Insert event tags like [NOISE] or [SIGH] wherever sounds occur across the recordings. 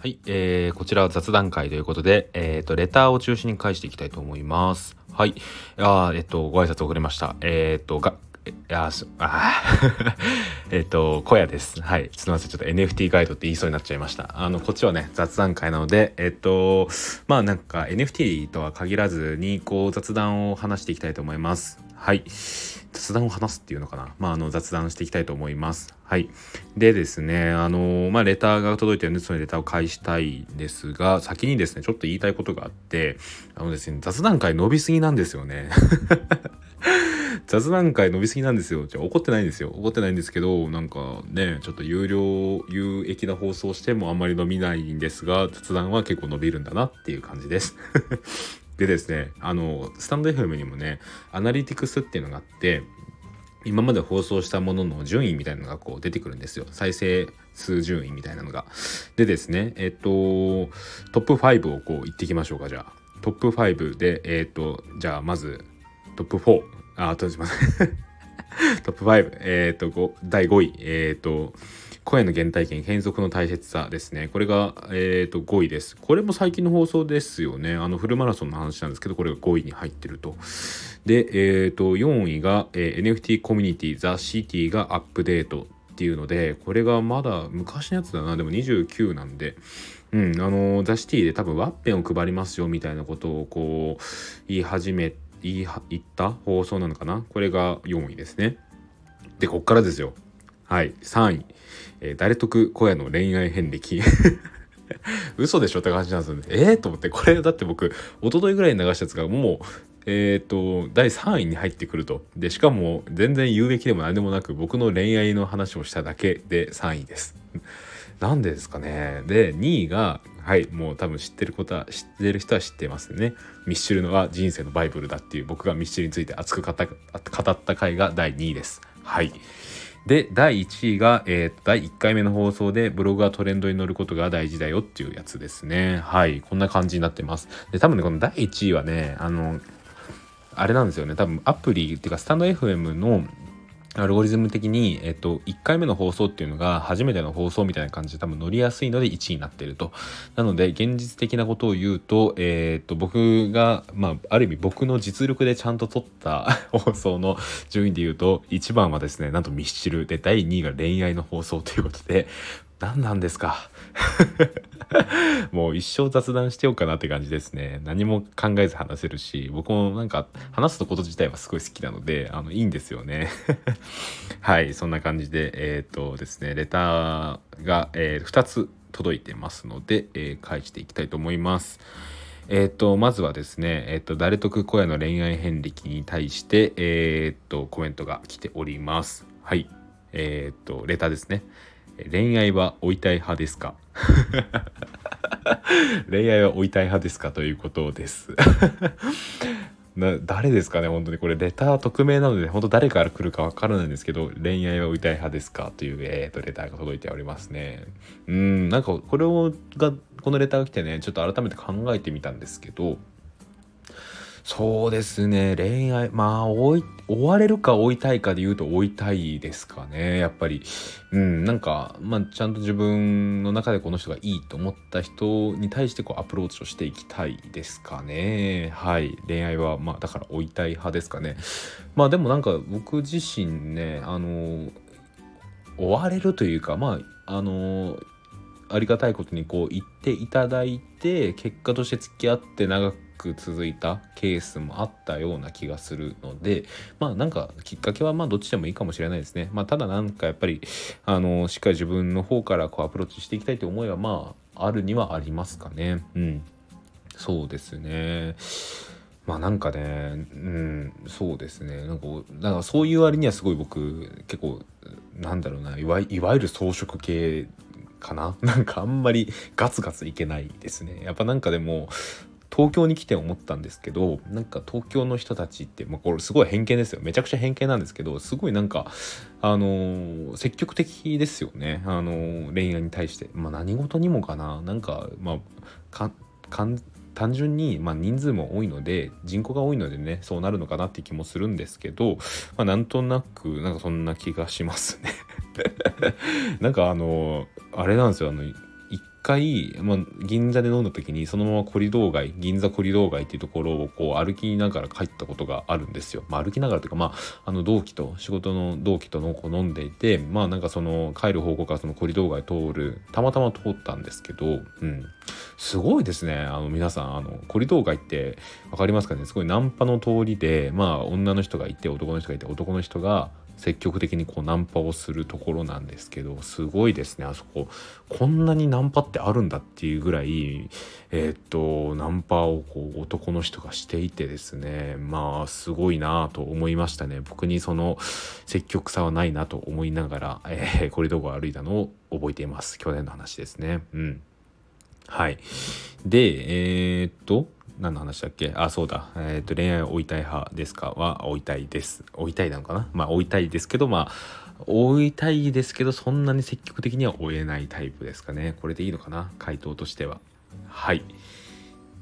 はい、えー、こちらは雑談会ということで、えっ、ー、と、レターを中心に返していきたいと思います。はい。あえっ、と、ご挨拶遅れました。えっ、と、が、いやす、あ [LAUGHS] えっと、小屋です。はい。すみません。ちょっと NFT ガイドって言いそうになっちゃいました。あの、こっちはね、雑談会なので、えっと、まあなんか NFT とは限らずに、こう、雑談を話していきたいと思います。はい。雑談を話すっていうのかな。まあ、あの、雑談していきたいと思います。はい。でですね、あの、まあ、レターが届いてるので、そのレターを返したいんですが、先にですね、ちょっと言いたいことがあって、あのですね、雑談会伸びすぎなんですよね。[LAUGHS] 雑談会伸びすぎなんですよ。じゃ怒ってないんですよ。怒ってないんですけど、なんかね、ちょっと有料、有益な放送してもあんまり伸びないんですが、雑談は結構伸びるんだなっていう感じです。でですね、あの、スタンド FM にもね、アナリティクスっていうのがあって、今まで放送したものの順位みたいなのがこう出てくるんですよ。再生数順位みたいなのが。でですね、えっと、トップ5をこう言っていきましょうか、じゃあ。トップ5で、えっと、じゃあまず、トップ4。あ、とします。[LAUGHS] トップ5。えっと、5第5位。えっと、声の原体験変則の大切さですね。これが、えーと、5位です。これも最近の放送ですよね。あのフルマラソンの話なんですけどこれが5位に入ってると。で、えーと、4位が、えー、NFT コミュニティザ・シティがアップデートっていうのでこれがまだ昔のやつだな。でも29なんで。うん、あのザ・シティで多分ワッペンを配りますよみたいなことをこう言い始め言い言った放送なのかな。これが4位ですね。でこっからですよ。はい3位えー、誰得小屋の恋愛遍歴 [LAUGHS] 嘘でしょって感じなんですよね。えー、と思って、これだって僕、一昨日ぐらいに流したやつがもう、えっ、ー、と、第3位に入ってくると。で、しかも全然有益でも何でもなく、僕の恋愛の話をしただけで3位です。[LAUGHS] なんでですかね。で、2位が、はい、もう多分知ってることは、知ってる人は知ってますね。ミッシュルのは人生のバイブルだっていう、僕がミッシュルについて熱く語った回が第2位です。はい。で第1位が、えー、第1回目の放送でブログはトレンドに乗ることが大事だよっていうやつですね。はい。こんな感じになってます。で多分ねこの第1位はねあのあれなんですよね。多分アプリっていうかスタンド FM のアルゴリズム的に、えっと、1回目の放送っていうのが初めての放送みたいな感じで多分乗りやすいので1位になっていると。なので、現実的なことを言うと、えー、っと、僕が、まあ、ある意味僕の実力でちゃんと撮った [LAUGHS] 放送の順位で言うと、1番はですね、なんとミスチルで、第2位が恋愛の放送ということで、何なんですか？[LAUGHS] もう一生雑談してようかなって感じですね。何も考えず話せるし、僕もなんか話すこと自体はすごい好きなので、あの、いいんですよね。[LAUGHS] はい、そんな感じで、えっ、ー、とですね、レターが、えー、2つ届いてますので、えー、返していきたいと思います。えっ、ー、と、まずはですね、えっ、ー、と、誰得小屋の恋愛遍歴に対して、えっ、ー、と、コメントが来ております。はい。えっ、と、レターですね。恋愛は追いたい派ですか？[LAUGHS] 恋愛は追いたい派ですかということです。[LAUGHS] な誰ですかね？本当にこれレター匿名なので本当誰から来るかわからないんですけど恋愛は追いたい派ですかという、えーと、レターが届いておりますね。うんなんかこれをがこのレターが来てねちょっと改めて考えてみたんですけどそうですね。恋愛まあ追い追われるか追いたいかで言うと追いたいですかね。やっぱり。うん。なんかまあちゃんと自分の中でこの人がいいと思った人に対してこうアプローチをしていきたいですかね。はい。恋愛はまあだから追いたい派ですかね。まあでもなんか僕自身ねあの追われるというかまああのありがたいことにこう言っていただいて結果として付き合って長く続いたケースもあったような気がするのでまあなんかきっかけはまあどっちでもいいかもしれないですね。まあただなんかやっぱりあのしっかり自分の方からこうアプローチしていきたいという思いはまああるにはありますかね。うん。そうですね。まあなんかね、うん、そうですね。なんか、なんかそういう割にはすごい僕、結構、なんだろうな、いわいわゆる装飾系かな？[LAUGHS] なんかあんまりガツガツいけないですね。やっぱなんかでも、東京に来て思ったんですけどなんか東京の人たちって、まあ、これすごい偏見ですよ。めちゃくちゃ偏見なんですけどすごいなんかあのー、積極的ですよね。あのー、恋愛に対して、まあ、何事にもかな。なんかまあ単純に、まあ、人数も多いので人口が多いのでねそうなるのかなって気もするんですけど、まあ、なんとなくなんかそんな気がしますね。[LAUGHS] なんかあのあれなんですよあの1回、まあ、銀座で飲んだ時にそのままコリドー街銀座コリドー街っていうところをこう歩きながら帰ったことがあるんですよ。まあ、歩きながらというか、まあ、あの同期と仕事の同期とのこ飲んでいてまあなんかその帰る方向からそのコリドー街通るたまたま通ったんですけど、うん、すごいですね。あの皆さんあのコリドー街って分かりますかね？すごいナンパの通りでまあ女の人がいて男の人がいて男の人が積極的にこうナンパをするところなんですけどすごいですね。あそここんなにナンパってあるんだっていうぐらいえー、っとナンパをこう男の人がしていてですね。まあすごいなと思いましたね。僕にその積極さはないなと思いながら、えー、コリドーを歩いたのを覚えています。去年の話ですね。うん。はい。でえー、っと何の話だっけ？あそうだ、えーと、恋愛を追いたい派ですか？は追いたいです。追いたいなのかな？まあ追いたいですけどまあ追いたいですけどそんなに積極的には追えないタイプですかね。これでいいのかな？回答としては。はい。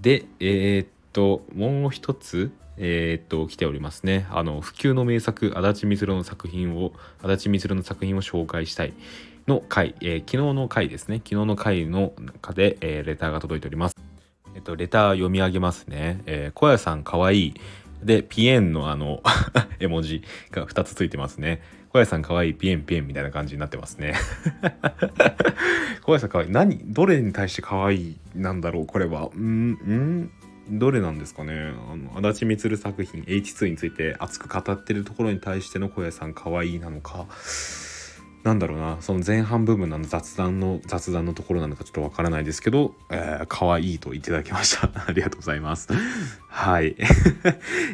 でえー、っともう一つえー、っと来ておりますね。あの普及の名作足立みつるの作品を足立みつるの作品を紹介したいの回、えー、昨日の回ですね。昨日の回の中で、え、レターが届いております。と、レター読み上げますね。えー、小屋さんかわいい。で、ピエンのあの [LAUGHS] 絵文字が2つついてますね。小屋さんかわいい、ピエンピエンみたいな感じになってますね。[LAUGHS] 小屋さんかわいい。何どれに対してかわいいなんだろうこれは。んんどれなんですかねあの足立満作品 H2 について熱く語ってるところに対しての小屋さんかわいいなのか。なんだろうなその前半部分の雑談の雑談のところなのかちょっとわからないですけど、えー、可愛いと言っていただきました。[LAUGHS] ありがとうございます。[LAUGHS] はい。[LAUGHS] い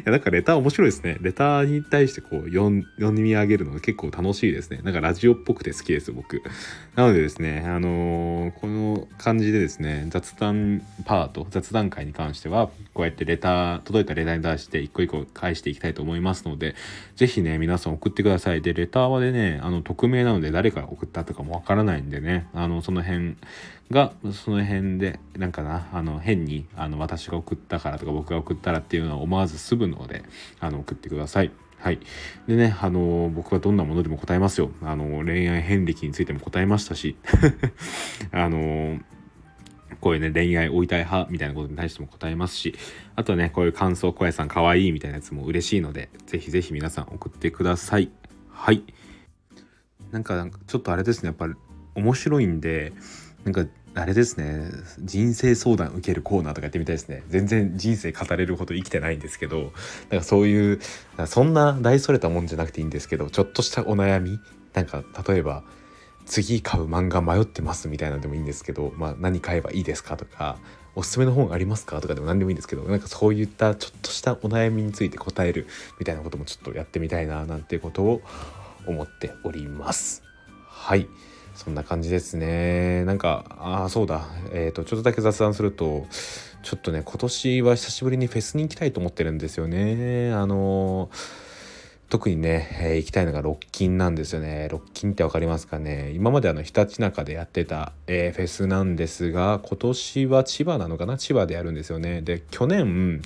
やなんかレター面白いですね。レターに対してこう読み上げるのが結構楽しいですね。なんかラジオっぽくて好きです僕。なのでですねあのー、この感じでですね雑談パート雑談会に関してはこうやってレター届いたレターに対して一個一個返していきたいと思いますので是非ね皆さん送ってください。でレターはでねあの匿名なのので誰が送ったとかもわからないんでねあのその辺がその辺でなんかなあの変にあの私が送ったからとか僕が送ったらっていうのは思わず済むのであの送ってください。はい。でね、あの僕はどんなものでも答えますよ。あの恋愛遍歴についても答えましたし、[LAUGHS] あのこういうね、恋愛追いたい派みたいなことに対しても答えますし、あとはね、こういう感想、小屋さんかわいいみたいなやつも嬉しいので、ぜひぜひ皆さん送ってください。はい。なんか、ちょっとあれですね、やっぱり面白いんで、なんかあれですね人生相談受けるコーナーとかやってみたいですね。全然人生語れるほど生きてないんですけどなんかそういうそんな大それたもんじゃなくていいんですけどちょっとしたお悩みなんか例えば次買う漫画迷ってますみたいなのでもいいんですけど、まあ、何買えばいいですかとかおすすめの本ありますかとかでも何でもいいんですけどなんかそういったちょっとしたお悩みについて答えるみたいなこともちょっとやってみたいななんてことを思っております。はいそんな感じですね。なんか、ああ、そうだ。えっ、ー、と、ちょっとだけ雑談すると、ちょっとね、今年は久しぶりにフェスに行きたいと思ってるんですよね。あの特にね、えー、行きたいのがロッキンなんですよね。ロッキンって分かりますかね今まであの、ひたちなかでやってた、えー、フェスなんですが、今年は千葉なのかな？千葉でやるんですよね。で、去年、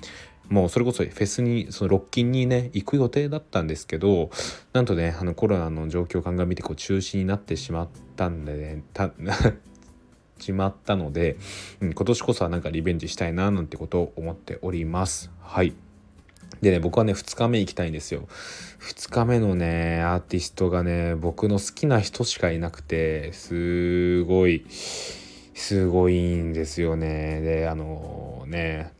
もうそれこそフェスにそのロッキンにね行く予定だったんですけどなんとねあのコロナの状況を鑑みてこう中止になってしまったんでねた [LAUGHS] しまったので、うん、今年こそはなんかリベンジしたいななんてことを思っております。はい。でね僕はね2日目行きたいんですよ。2日目のねアーティストがね僕の好きな人しかいなくてすごいすごいんですよね。であのね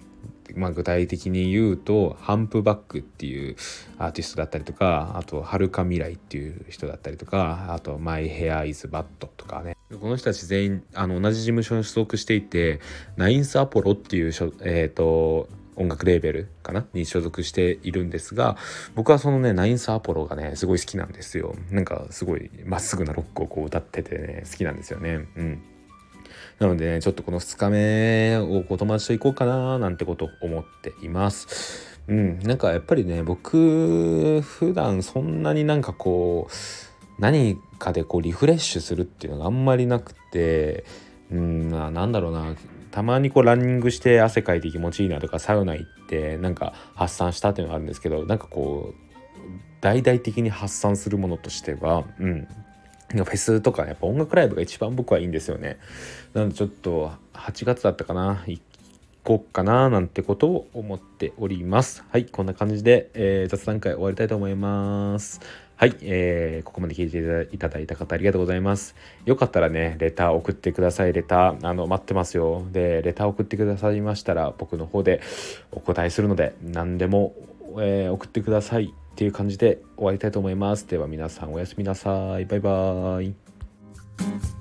まあ、具体的に言うとハンプバックっていうアーティストだったりとかあとはるか未来っていう人だったりとかあとマイヘアイズバットとかね。この人たち全員あの同じ事務所に所属していてナインスアポロっていうしょえっ、ー、と音楽レーベルかな？に所属しているんですが僕はそのねナインスアポロがねすごい好きなんですよ。なんかすごいまっすぐなロックをこう歌っててね好きなんですよね。うん。なのでね、ちょっとこの2日目をお友達と行こうかななんてことを思っています。うん、なんかやっぱりね、僕、普段そんなになんかこう、何かでこうリフレッシュするっていうのがあんまりなくて、うん、なんだろうな、たまにこうランニングして汗かいて気持ちいいなとかサウナ行ってなんか発散したっていうのがあるんですけどなんかこう大々的に発散するものとしては、うん、フェスとかやっぱ音楽ライブが一番僕はいいんですよね。なのでちょっと8月だったかな行こうかななんてことを思っております。はいこんな感じで、えー、雑談会終わりたいと思います。はい、えー、ここまで聞いていただいた方ありがとうございます。よかったらね、レター送ってください。レター、あの、待ってますよ。で、レター送ってくださいましたら、僕の方でお答えするので、何でも、えー、送ってください。っていう感じで終わりたいと思います。では皆さんおやすみなさい。バイバーイ。